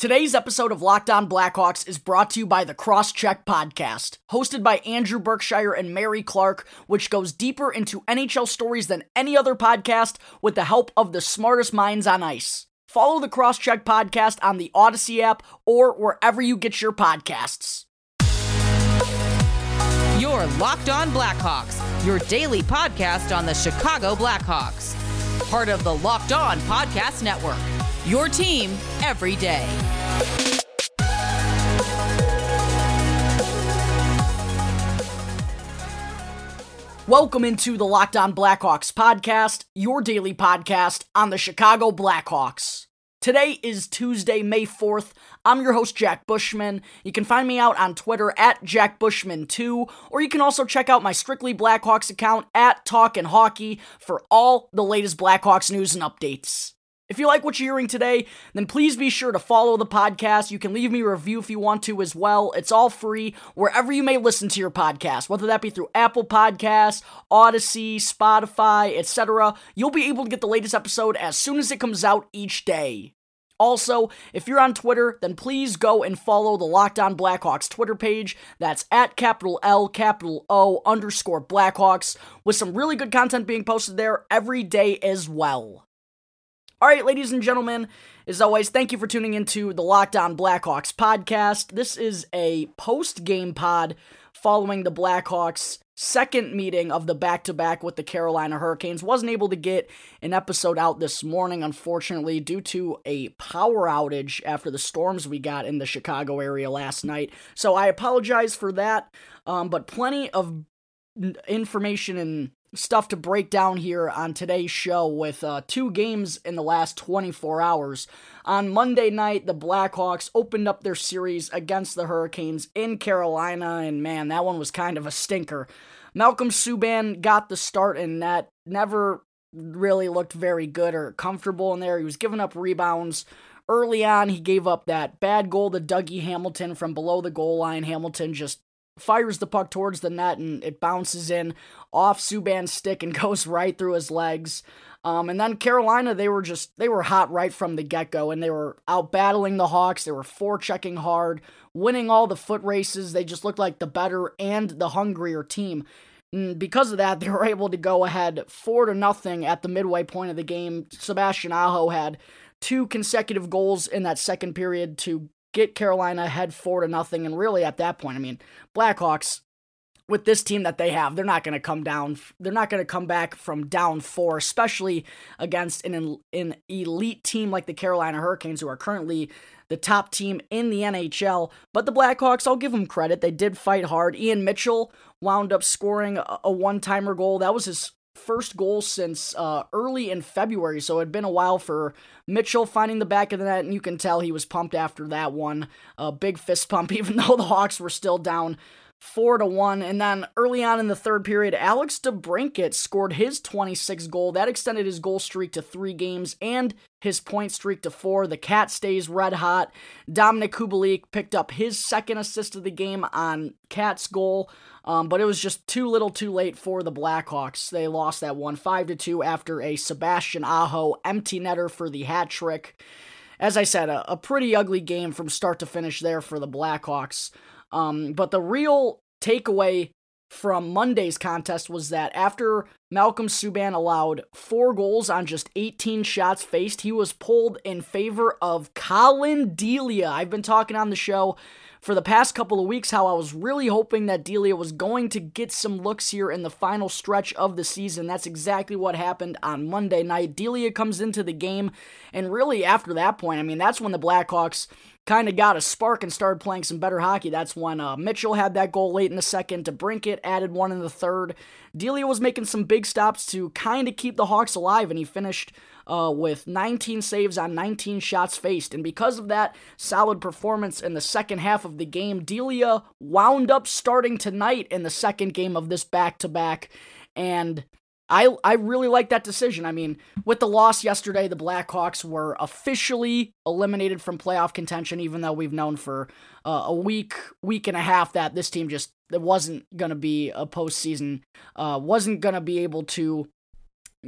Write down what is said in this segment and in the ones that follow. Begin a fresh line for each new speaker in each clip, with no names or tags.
Today's episode of Locked On Blackhawks is brought to you by the Crosscheck Podcast, hosted by Andrew Berkshire and Mary Clark, which goes deeper into NHL stories than any other podcast with the help of the smartest minds on ice. Follow the Crosscheck Podcast on the Odyssey app or wherever you get your podcasts.
Your Locked On Blackhawks, your daily podcast on the Chicago Blackhawks. Part of the Locked On Podcast Network. Your team every day.
Welcome into the Locked On Blackhawks podcast, your daily podcast on the Chicago Blackhawks. Today is Tuesday, May 4th. I'm your host, Jack Bushman. You can find me out on Twitter at JackBushman2, or you can also check out my Strictly Blackhawks account at Talkin' Hockey for all the latest Blackhawks news and updates. If you like what you're hearing today, then please be sure to follow the podcast. You can leave me a review if you want to as well. It's all free wherever you may listen to your podcast, whether that be through Apple Podcasts, Odyssey, Spotify, etc. You'll be able to get the latest episode as soon as it comes out each day. Also, if you're on Twitter, then please go and follow the Locked On Blackhawks Twitter page. That's at capital L, capital O, underscore Blackhawks, with some really good content being posted there every day as well. All right, ladies and gentlemen, as always, thank you for tuning into the Locked On Blackhawks podcast. This is a post game pod following the Blackhawks' second meeting of the back to back with the Carolina Hurricanes. Wasn't able to get an episode out this morning, unfortunately, due to a power outage after the storms we got in the Chicago area last night. So I apologize for that, um, but plenty of information and stuff to break down here on today's show with uh, two games in the last 24 hours. On Monday night, the Blackhawks opened up their series against the Hurricanes in Carolina, and man, that one was kind of a stinker. Malcolm Subban got the start in that, never really looked very good or comfortable in there. He was giving up rebounds. Early on, he gave up that bad goal to Dougie Hamilton from below the goal line. Hamilton just fires the puck towards the net and it bounces in off Subban's stick and goes right through his legs. Um, and then Carolina, they were just they were hot right from the get go, and they were out battling the Hawks. They were forechecking hard, winning all the foot races. They just looked like the better and the hungrier team. And because of that, they were able to go ahead four to nothing at the midway point of the game. Sebastian Aho had two consecutive goals in that second period to get Carolina ahead four to nothing. And really, at that point, I mean, Blackhawks with this team that they have, they're not going to come down. They're not going to come back from down four, especially against an an elite team like the Carolina Hurricanes, who are currently the top team in the NHL. But the Blackhawks, I'll give them credit. They did fight hard. Ian Mitchell wound up scoring a, a one timer goal. That was his first goal since uh, early in February, so it had been a while for Mitchell finding the back of the net, and you can tell he was pumped after that one. A big fist pump, even though the Hawks were still down four to one. And then early on in the third period, Alex DeBrincat scored his 26th goal. That extended his goal streak to three games and his point streak to four. The cat stays red hot. Dominik Kubalik picked up his second assist of the game on Cat's goal. Um, but it was just too little too late for the Blackhawks. They lost that one 5 to 2 after a Sebastian Aho empty netter for the hat trick. As I said, a, a pretty ugly game from start to finish there for the Blackhawks. Um, but the real takeaway from Monday's contest was that after Malcolm Subban allowed four goals on just 18 shots faced, he was pulled in favor of Collin Delia. I've been talking on the show for the past couple of weeks how I was really hoping that Delia was going to get some looks here in the final stretch of the season. That's exactly what happened on Monday night. Delia comes into the game, and really after that point, I mean, that's when the Blackhawks kind of got a spark and started playing some better hockey. That's when uh, Mitchell had that goal late in the second. DeBrincat added one in the third. Delia was making some big stops to kind of keep the Hawks alive, and he finished uh, with 19 saves on 19 shots faced. And because of that solid performance in the second half of the game, Delia wound up starting tonight in the second game of this back to back. And I I really like that decision. I mean, with the loss yesterday, the Blackhawks were officially eliminated from playoff contention, even though we've known for uh, a week, week and a half that this team just it wasn't going to be a postseason, uh, wasn't going to be able to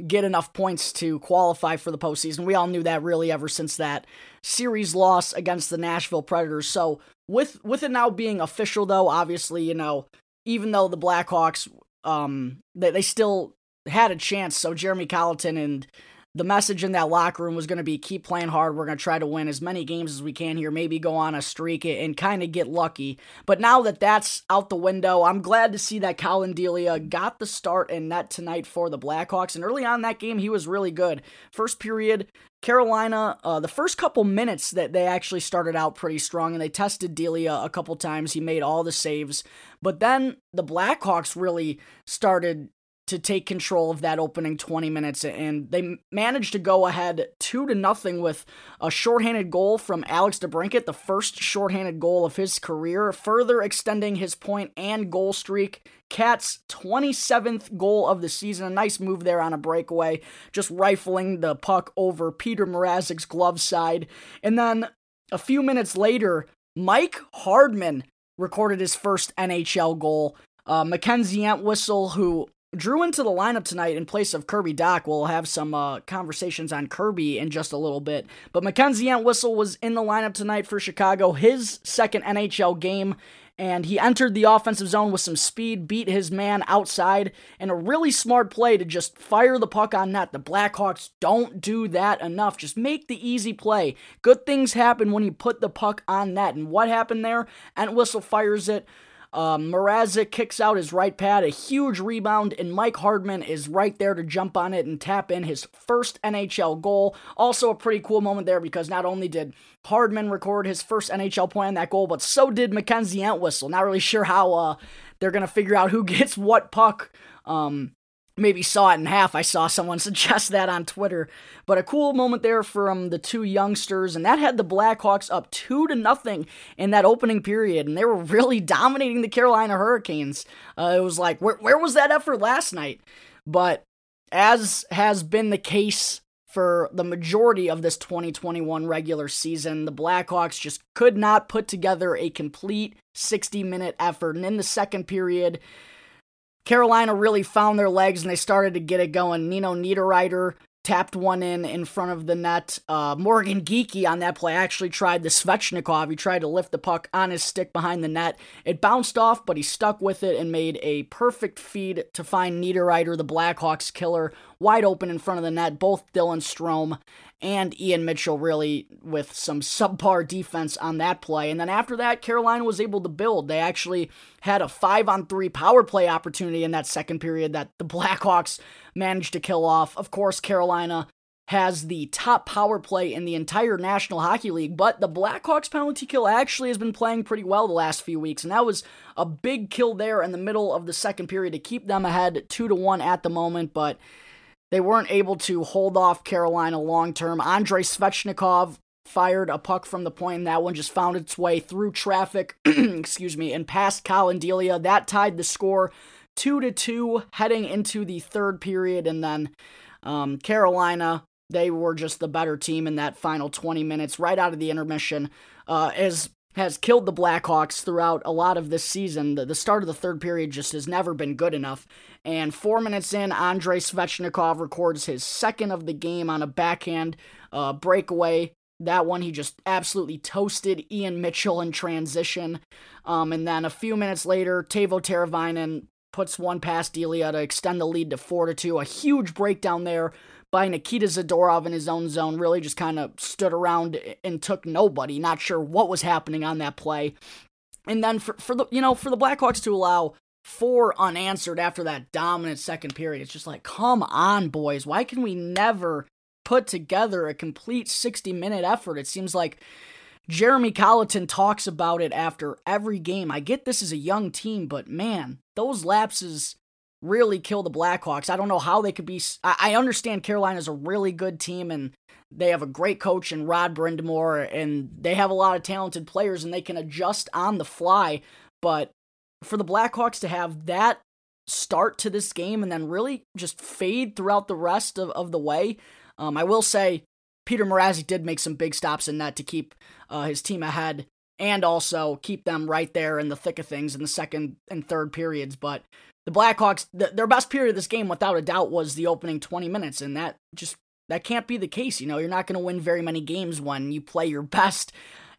get enough points to qualify for the postseason. We all knew that really ever since that series loss against the Nashville Predators. So with with it now being official, though, obviously, you know, even though the Blackhawks, um, they, they still had a chance. So Jeremy Colliton and the message in that locker room was going to be keep playing hard. We're going to try to win as many games as we can here, maybe go on a streak and kind of get lucky. But now that that's out the window, I'm glad to see that Collin Delia got the start in net tonight for the Blackhawks. And early on that game, he was really good. First period, Carolina, uh, the first couple minutes that they actually started out pretty strong and they tested Delia a couple times. He made all the saves. But then the Blackhawks really started to take control of that opening 20 minutes and they managed to go ahead 2 to nothing with a shorthanded goal from Alex DeBrincat, the first shorthanded goal of his career, further extending his point and goal streak. Cat's 27th goal of the season. A nice move there on a breakaway, just rifling the puck over Peter Mrazek's glove side. And then a few minutes later, Mike Hardman recorded his first NHL goal. Uh, Mackenzie Entwistle, who drew into the lineup tonight in place of Kirby Dach. We'll have some uh, conversations on Kirby in just a little bit. But Mackenzie Entwistle was in the lineup tonight for Chicago, his second NHL game, and he entered the offensive zone with some speed, beat his man outside, and a really smart play to just fire the puck on net. The Blackhawks don't do that enough. Just make the easy play. Good things happen when you put the puck on net. And what happened there? Entwistle fires it. Um, Mrazek kicks out his right pad, a huge rebound, and Mike Hardman is right there to jump on it and tap in his first NHL goal. Also, a pretty cool moment there because not only did Hardman record his first NHL point on that goal, but so did Mackenzie Entwistle. Not really sure how uh, they're going to figure out who gets what puck um, maybe saw it in half. I saw someone suggest that on Twitter. But a cool moment there from the two youngsters, and that had the Blackhawks up two to nothing in that opening period, and they were really dominating the Carolina Hurricanes. Uh, it was like, where where was that effort last night? But as has been the case for the majority of this 2021 regular season, the Blackhawks just could not put together a complete 60 minute effort. And in the second period, Carolina really found their legs and they started to get it going. Nino Niederreiter tapped one in in front of the net. Uh, Morgan Geekie on that play actually tried the Svechnikov. He tried to lift the puck on his stick behind the net. It bounced off, but he stuck with it and made a perfect feed to find Niederreiter, the Blackhawks killer, wide open in front of the net. Both Dylan Strome and Ian Mitchell really with some subpar defense on that play. And then after that, Carolina was able to build. They actually had a five on three power play opportunity in that second period that the Blackhawks managed to kill off. Of course, Carolina has the top power play in the entire National Hockey League, but the Blackhawks penalty kill actually has been playing pretty well the last few weeks, and that was a big kill there in the middle of the second period to keep them ahead 2 to 1 at the moment, but they weren't able to hold off Carolina long term. Andrei Svechnikov fired a puck from the point, and that one just found its way through traffic, excuse me, and past Collin Delia. That tied the score two to two heading into the third period, and then um, Carolina. They were just the better team in that final 20 minutes, right out of the intermission. Uh, as has killed the Blackhawks throughout a lot of this season. The, the start of the third period just has never been good enough. And four minutes in, Andrei Svechnikov records his second of the game on a backhand uh, breakaway. That one, he just absolutely toasted Ian Mitchell in transition. Um, and then a few minutes later, Teuvo Teravainen puts one past Delia to extend the lead to 4 to 2. A huge breakdown there by Nikita Zadorov in his own zone. Really just kind of stood around and took nobody. Not sure what was happening on that play. And then for, for the you know for the Blackhawks to allow four unanswered after that dominant second period, it's just like come on boys, why can we never put together a complete 60 minute effort? It seems like Jeremy Colliton talks about it after every game. I get this is a young team, but man, those lapses really kill the Blackhawks. I don't know how they could be. I understand Carolina's a really good team and they have a great coach in Rod Brind'Amour and they have a lot of talented players and they can adjust on the fly. But for the Blackhawks to have that start to this game and then really just fade throughout the rest of, of the way, um, I will say Peter Mrazek did make some big stops in net to keep uh, his team ahead and also keep them right there in the thick of things in the second and third periods. But the Blackhawks, the, their best period of this game, without a doubt, was the opening 20 minutes, and that just that can't be the case. You know, you're not going to win very many games when you play your best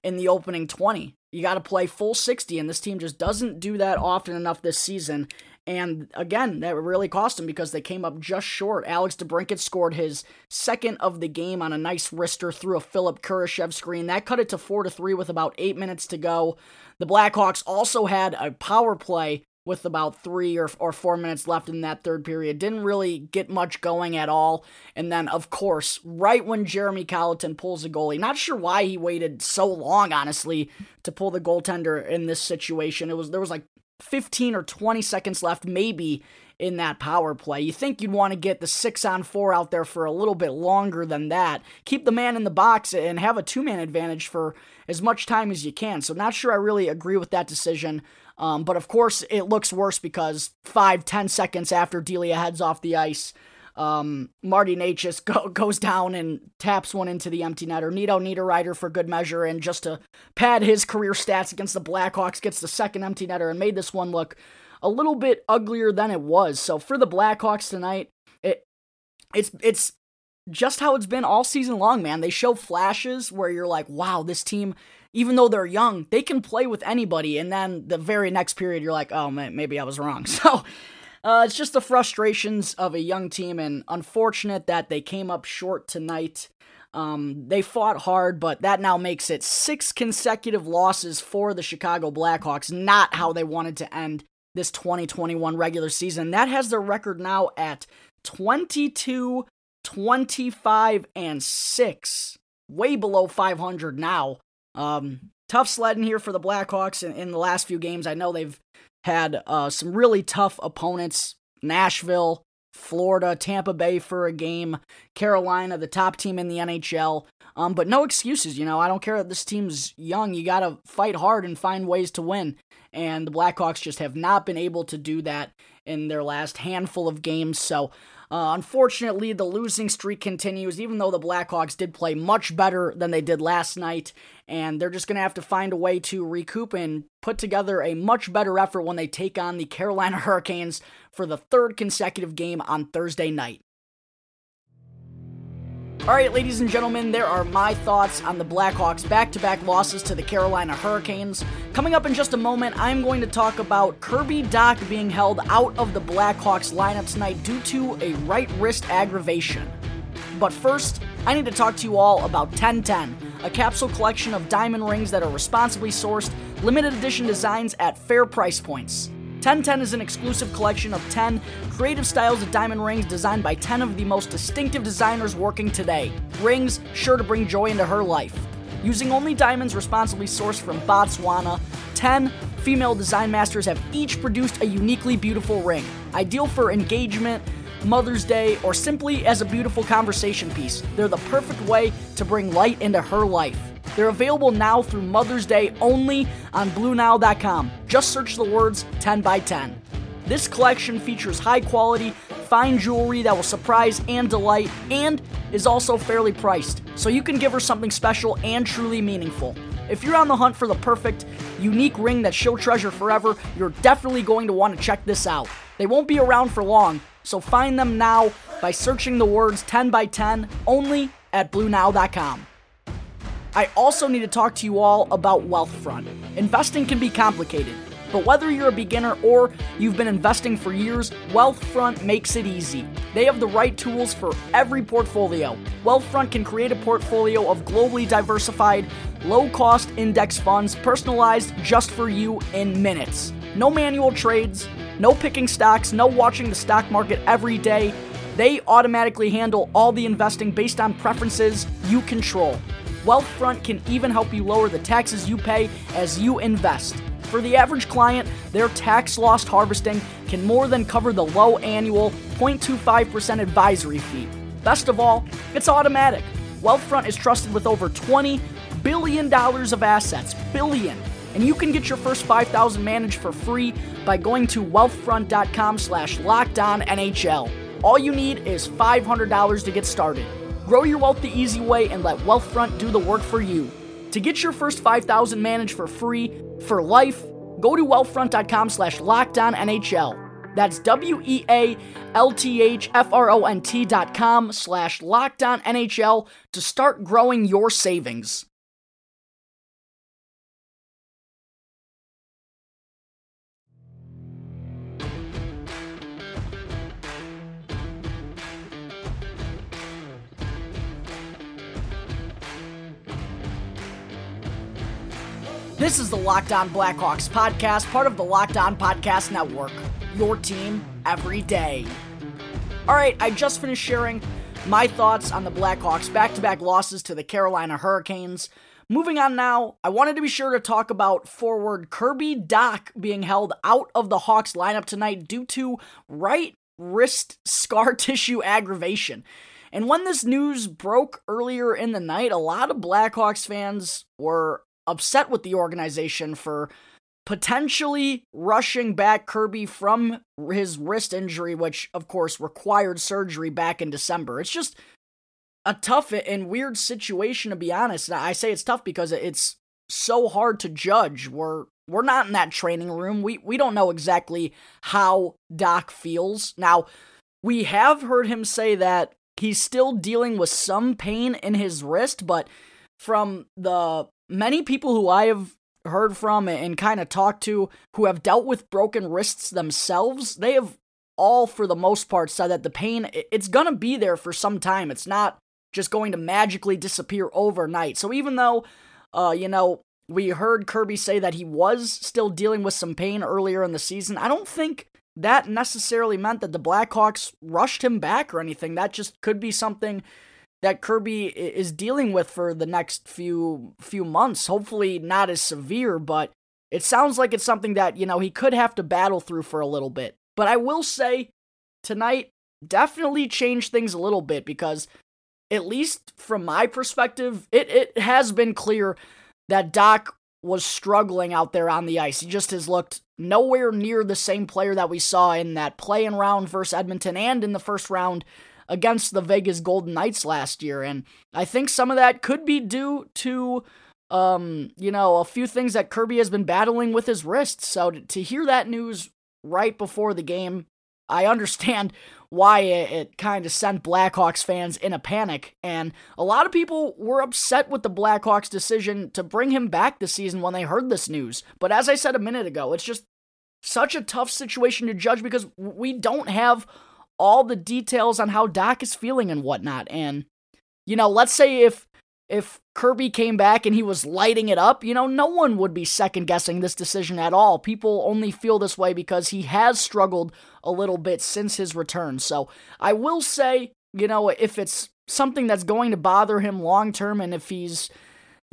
in the opening 20. You got to play full 60, and this team just doesn't do that often enough this season. And again, that really cost them because they came up just short. Alex DeBrincat scored his second of the game on a nice wrister through a Philipp Kurashev screen. That cut it to 4 to 3 with about 8 minutes to go. The Blackhawks also had a power play with about three or, or four minutes left in that third period. Didn't really get much going at all. And then, of course, right when Jeremy Colliton pulls a goalie, not sure why he waited so long, honestly, to pull the goaltender in this situation. It was there was like 15 or 20 seconds left, maybe, in that power play. You think you'd want to get the six on four out there for a little bit longer than that. Keep the man in the box and have a two man advantage for as much time as you can. So, not sure I really agree with that decision. Um, but of course, it looks worse because five, ten seconds after Delia heads off the ice, um, Marty Necas go, goes down and taps one into the empty net. Or Nino Niederreiter for good measure, and just to pad his career stats against the Blackhawks, gets the second empty netter and made this one look a little bit uglier than it was. So for the Blackhawks tonight, it it's it's just how it's been all season long, man. They show flashes where you're like, wow, this team, even though they're young, they can play with anybody. And then the very next period, you're like, oh, man, maybe I was wrong. So uh, it's just the frustrations of a young team, and unfortunate that they came up short tonight. Um, they fought hard, but that now makes it six consecutive losses for the Chicago Blackhawks, not how they wanted to end this 2021 regular season. That has their record now at 22 25 and 6 way below 500 now um, tough sledding here for the blackhawks in, in the last few games i know they've had uh, some really tough opponents. Nashville florida tampa bay for a game carolina the top team in the nhl um, but no excuses you know i don't care that this team's young. You gotta fight hard and find ways to win. And the blackhawks just have not been able to do that in their last handful of games. So uh, unfortunately, the losing streak continues, even though the Blackhawks did play much better than they did last night, and they're just going to have to find a way to recoup and put together a much better effort when they take on the Carolina Hurricanes for the third consecutive game on Thursday night. All right, ladies and gentlemen, there are my thoughts on the Blackhawks' back to back losses to the Carolina Hurricanes. Coming up in just a moment, I'm going to talk about Kirby Dach being held out of the Blackhawks lineup tonight due to a right wrist aggravation. But first, I need to talk to you all about 1010, a capsule collection of diamond rings that are responsibly sourced, limited edition designs at fair price points. 1010 is an exclusive collection of 10 creative styles of diamond rings designed by 10 of the most distinctive designers working today. Rings sure to bring joy into her life. Using only diamonds responsibly sourced from Botswana, 10 female design masters have each produced a uniquely beautiful ring, ideal for engagement, Mother's Day, or simply as a beautiful conversation piece. They're the perfect way to bring light into her life. They're available now through Mother's Day only on BlueNile.com. Just search the words 10 by 10. This collection features high quality, fine jewelry that will surprise and delight, and is also fairly priced, so you can give her something special and truly meaningful. If you're on the hunt for the perfect, unique ring that she'll treasure forever, you're definitely going to want to check this out. They won't be around for long, so find them now by searching the words 10 by 10 only at BlueNile.com. I also need to talk to you all about Wealthfront. Investing can be complicated, but whether you're a beginner or you've been investing for years, Wealthfront makes it easy. They have the right tools for every portfolio. Wealthfront can create a portfolio of globally diversified, low cost index funds personalized just for you in minutes. No manual trades, no picking stocks, no watching the stock market every day. They automatically handle all the investing based on preferences you control. Wealthfront can even help you lower the taxes you pay as you invest. For the average client, their tax loss harvesting can more than cover the low annual 0.25% advisory fee. Best of all, it's automatic. Wealthfront is trusted with over $20 billion of assets. Billion. And you can get your first 5000 managed for free by going to wealthfront.com slash. All you need is $500 to get started. Grow your wealth the easy way and let Wealthfront do the work for you. To get your first 5000 managed for free for life, go to wealthfront.com slash lockdownnhl. That's W-E-A-L-T-H-F-R-O-N-T dot com slash lockdownnhl to start growing your savings. This is the Locked On Blackhawks podcast, part of the Locked On Podcast Network. Your team every day. All right, I just finished sharing my thoughts on the Blackhawks' back to back losses to the Carolina Hurricanes. Moving on now, I wanted to be sure to talk about forward Kirby Dach being held out of the Hawks lineup tonight due to right wrist scar tissue aggravation. And when this news broke earlier in the night, a lot of Blackhawks fans were upset with the organization for potentially rushing back Kirby from his wrist injury, which of course required surgery back in December. It's just a tough and weird situation to be honest. I say it's tough because it's so hard to judge. We're we're not in that training room. We we don't know exactly how Dach feels. Now, we have heard him say that he's still dealing with some pain in his wrist, but from the many people who I have heard from and kind of talked to who have dealt with broken wrists themselves, they have all, for the most part, said that the pain, it's going to be there for some time. It's not just going to magically disappear overnight. So even though, uh, you know, we heard Kirby say that he was still dealing with some pain earlier in the season, I don't think that necessarily meant that the Blackhawks rushed him back or anything. That just could be something that Kirby is dealing with for the next few few months. Hopefully not as severe, but it sounds like it's something that, you know, he could have to battle through for a little bit. But I will say tonight definitely changed things a little bit because at least from my perspective, it it has been clear that Dach was struggling out there on the ice. He just has looked nowhere near the same player that we saw in that play-in round versus Edmonton and in the first round against the Vegas Golden Knights last year. And I think some of that could be due to, um, you know, a few things that Kirby has been battling with his wrist. So to, hear that news right before the game, I understand why it, it kind of sent Blackhawks fans in a panic. And a lot of people were upset with the Blackhawks decision to bring him back this season when they heard this news. But as I said a minute ago, it's just such a tough situation to judge because we don't have all the details on how Dach is feeling and whatnot. And, you know, let's say if if Kirby came back and he was lighting it up, you know, no one would be second guessing this decision at all. People only feel this way because he has struggled a little bit since his return. So I will say, you know, if it's something that's going to bother him long term and if he's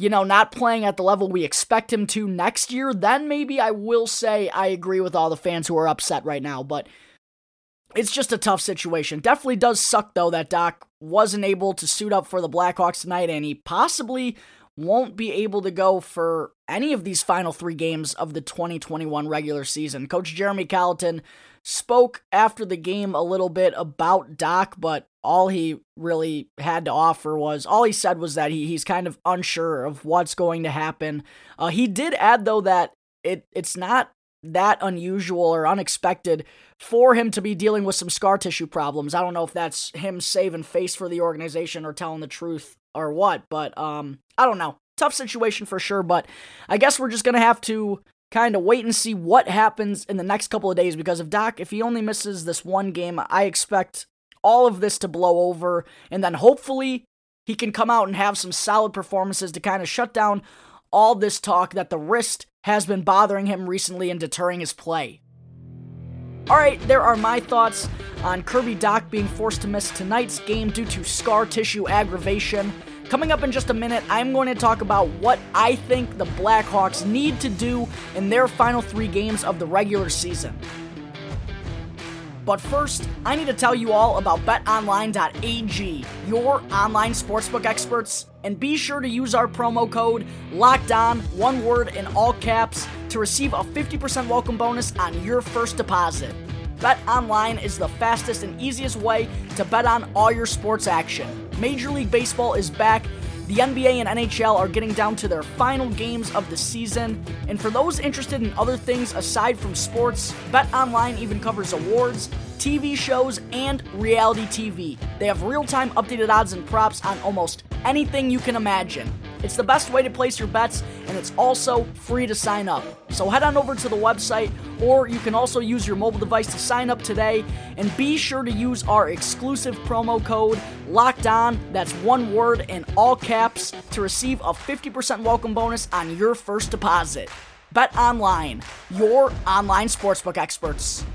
you know, not playing at the level we expect him to next year, then maybe I will say I agree with all the fans who are upset right now. But it's just a tough situation. Definitely does suck though that Dach wasn't able to suit up for the Blackhawks tonight, and he possibly won't be able to go for any of these final three games of the 2021 regular season. Coach Jeremy Colliton spoke after the game a little bit about Dach, but all he really had to offer was all he said was that he, he's kind of unsure of what's going to happen. Uh, he did add though that it it's not that unusual or unexpected for him to be dealing with some scar tissue problems. I don't know if that's him saving face for the organization or telling the truth or what, but um I don't know. Tough situation for sure, but I guess we're just going to have to kind of wait and see what happens in the next couple of days because if Dach if he only misses this one game, I expect all of this to blow over and then hopefully he can come out and have some solid performances to kind of shut down all this talk that the wrist has been bothering him recently and deterring his play. Alright, there are my thoughts on Kirby Dach being forced to miss tonight's game due to scar tissue aggravation. Coming up in just a minute, I'm going to talk about what I think the Blackhawks need to do in their final three games of the regular season. But first, I need to tell you all about betonline.ag, your online sportsbook experts, and be sure to use our promo code LOCKEDON, one word in all caps, to receive a 50% welcome bonus on your first deposit. Bet Online is the fastest and easiest way to bet on all your sports action. Major League Baseball is back The NBA and NHL are getting down to their final games of the season, and for those interested in other things aside from sports, Bet Online even covers awards, TV shows, and reality TV. They have real time updated odds and props on almost anything you can imagine. It's the best way to place your bets, and it's also free to sign up. So head on over to the website, or you can also use your mobile device to sign up today. And be sure to use our exclusive promo code Locked On. That's one word in all caps to receive a 50% welcome bonus on your first deposit. Bet online, your online sportsbook experts.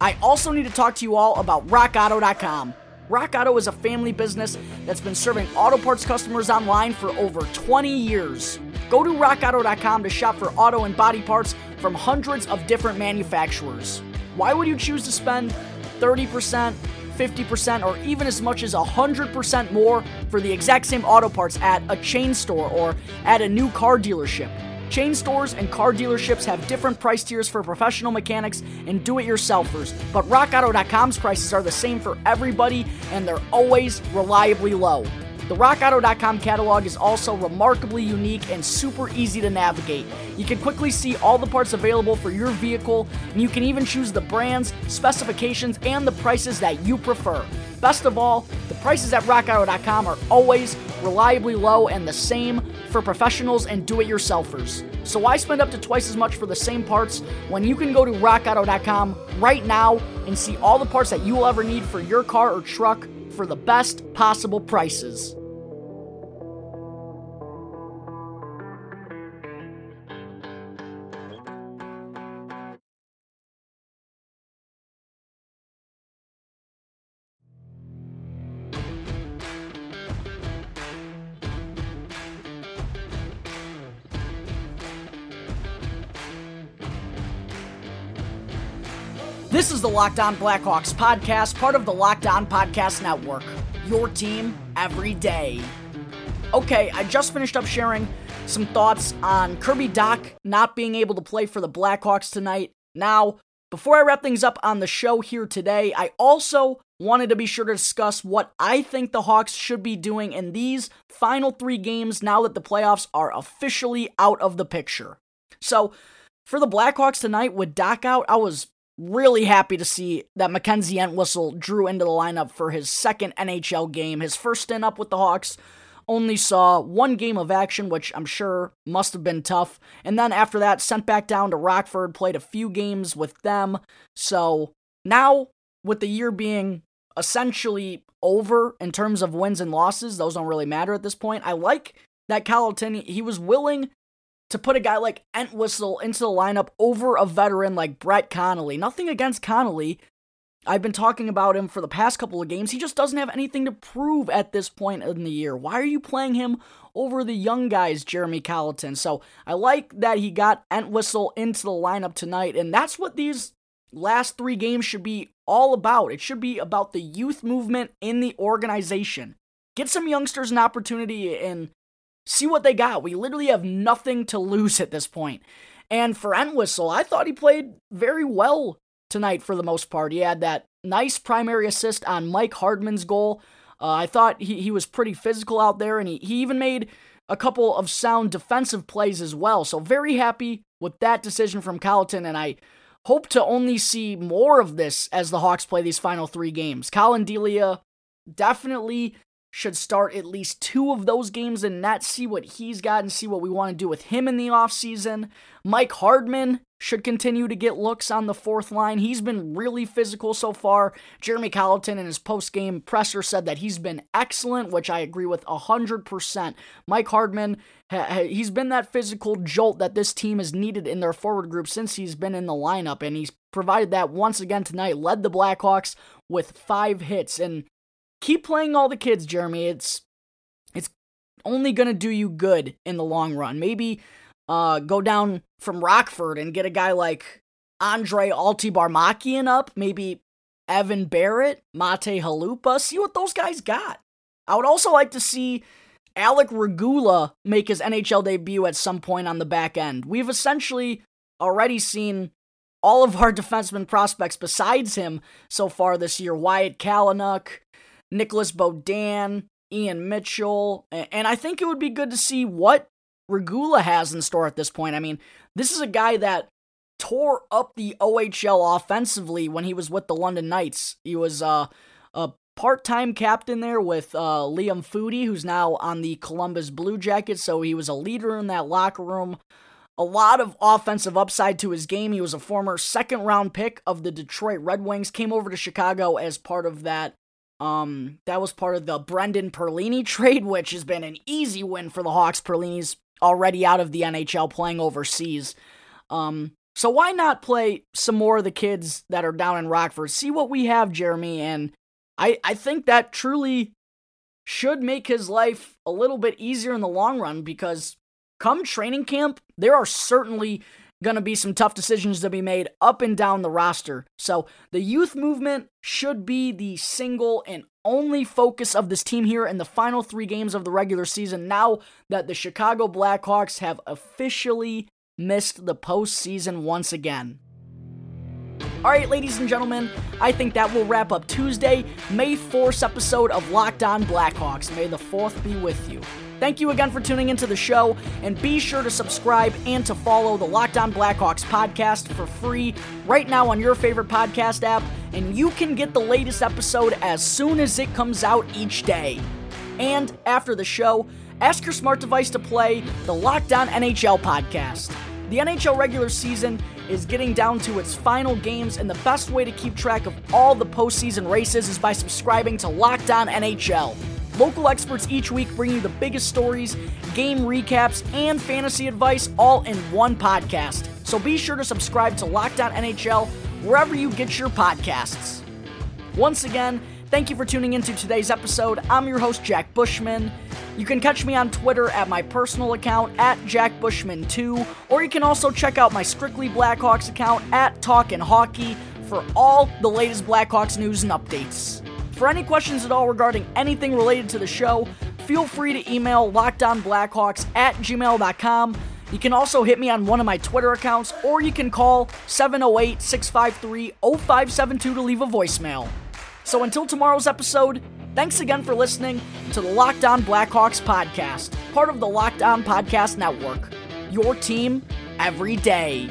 I also need to talk to you all about RockAuto.com. Rock Auto is a family business that's been serving auto parts customers online for over 20 years. Go to rockauto.com to shop for auto and body parts from hundreds of different manufacturers. Why would you choose to spend 30%, 50%, or even as much as 100% more for the exact same auto parts at a chain store or at a new car dealership? Chain stores and car dealerships have different price tiers for professional mechanics and do it yourselfers, but RockAuto.com's prices are the same for everybody and they're always reliably low. The RockAuto.com catalog is also remarkably unique and super easy to navigate. You can quickly see all the parts available for your vehicle, and you can even choose the brands, specifications, and the prices that you prefer. Best of all, the prices at RockAuto.com are always reliably low and the same for professionals and do it yourselfers. So why spend up to twice as much for the same parts when you can go to rockauto.com right now and see all the parts that you will ever need for your car or truck for the best possible prices? The Locked On Blackhawks podcast, part of the Locked On Podcast Network. Your team every day. Okay, I just finished up sharing some thoughts on Kirby Dach not being able to play for the Blackhawks tonight. Now, before I wrap things up on the show here today, I also wanted to be sure to discuss what I think the Hawks should be doing in these final three games now that the playoffs are officially out of the picture. So, for the Blackhawks tonight with Dach out, I was really happy to see that Mackenzie Entwistle drew into the lineup for his second NHL game. His first stint up with the Hawks only saw one game of action, which I'm sure must have been tough. And then after that, sent back down to Rockford, played a few games with them. So now, with the year being essentially over in terms of wins and losses, those don't really matter at this point. I like that Colliton, he was willing to put a guy like Entwistle into the lineup over a veteran like Brett Connolly. Nothing against Connolly. I've been talking about him for the past couple of games. He just doesn't have anything to prove at this point in the year. Why are you playing him over the young guys, Jeremy Colliton? So I like that he got Entwistle into the lineup tonight, and that's what these last three games should be all about. It should be about the youth movement in the organization. Get some youngsters an opportunity and see what they got. We literally have nothing to lose at this point. And for Entwistle, I thought he played very well tonight for the most part. He had that nice primary assist on Mike Hardman's goal. Uh, I thought he, he was pretty physical out there, and he, he even made a couple of sound defensive plays as well. So, very happy with that decision from Colliton, and I hope to only see more of this as the Hawks play these final three games. Collin Delia definitely should start at least two of those games and not see what he's got and see what we want to do with him in the offseason. Mike Hardman should continue to get looks on the fourth line. He's been really physical so far. Jeremy Colliton in his post-game presser said that he's been excellent, which I agree with 100%. Mike Hardman, he's been that physical jolt that this team has needed in their forward group since he's been in the lineup, and he's provided that once again tonight, led the Blackhawks with five hits, and keep playing all the kids, Jeremy. It's it's only gonna do you good in the long run. Maybe uh, go down from Rockford and get a guy like Andrei Altybarmakyan up. Maybe Evan Barrett, Matej Chalupa. See what those guys got. I would also like to see Alec Regula make his NHL debut at some point on the back end. We've essentially already seen all of our defenseman prospects besides him so far this year Wyatt Kalynuk, Nicolas Beaudin, Ian Mitchell, and I think it would be good to see what Regula has in store at this point. I mean, this is a guy that tore up the OHL offensively when he was with the London Knights. He was uh, a part-time captain there with uh, Liam Foudy, who's now on the Columbus Blue Jackets. So he was a leader in that locker room. A lot of offensive upside to his game. He was a former second-round pick of the Detroit Red Wings. Came over to Chicago as part of that. Um, that was part of the Brendan Perlini trade, which has been an easy win for the Hawks. Perlini's already out of the NHL, playing overseas. Um, so why not play some more of the kids that are down in Rockford? See what we have, Jeremy, and I I think that truly should make his life a little bit easier in the long run because come training camp, there are certainly going to be some tough decisions to be made up and down the roster. So the youth movement should be the single and only focus of this team here in the final three games of the regular season now that the Chicago Blackhawks have officially missed the postseason once again. All right, ladies and gentlemen, I think that will wrap up Tuesday, May 4th episode of Locked On Blackhawks. May the 4th be with you. Thank you again for tuning into the show, and be sure to subscribe and to follow the Locked On Blackhawks podcast for free right now on your favorite podcast app, and you can get the latest episode as soon as it comes out each day. And after the show, ask your smart device to play the Locked On NHL podcast. The NHL regular season is getting down to its final games, and the best way to keep track of all the postseason races is by subscribing to Locked On NHL. Local experts each week bring you the biggest stories, game recaps, and fantasy advice all in one podcast. So be sure to subscribe to Locked On NHL wherever you get your podcasts. Once again, thank you for tuning into today's episode. I'm your host, Jack Bushman. You can catch me on Twitter at my personal account at JackBushman2, or you can also check out my Strictly Blackhawks account at Talkin' Hockey for all the latest Blackhawks news and updates. For any questions at all regarding anything related to the show, feel free to email lockdownblackhawks at gmail.com. You can also hit me on one of my Twitter accounts, or you can call 708 653 0572 to leave a voicemail. So until tomorrow's episode, Thanks again for listening to the Locked On Blackhawks podcast, part of the Locked On Podcast Network. Your team every day.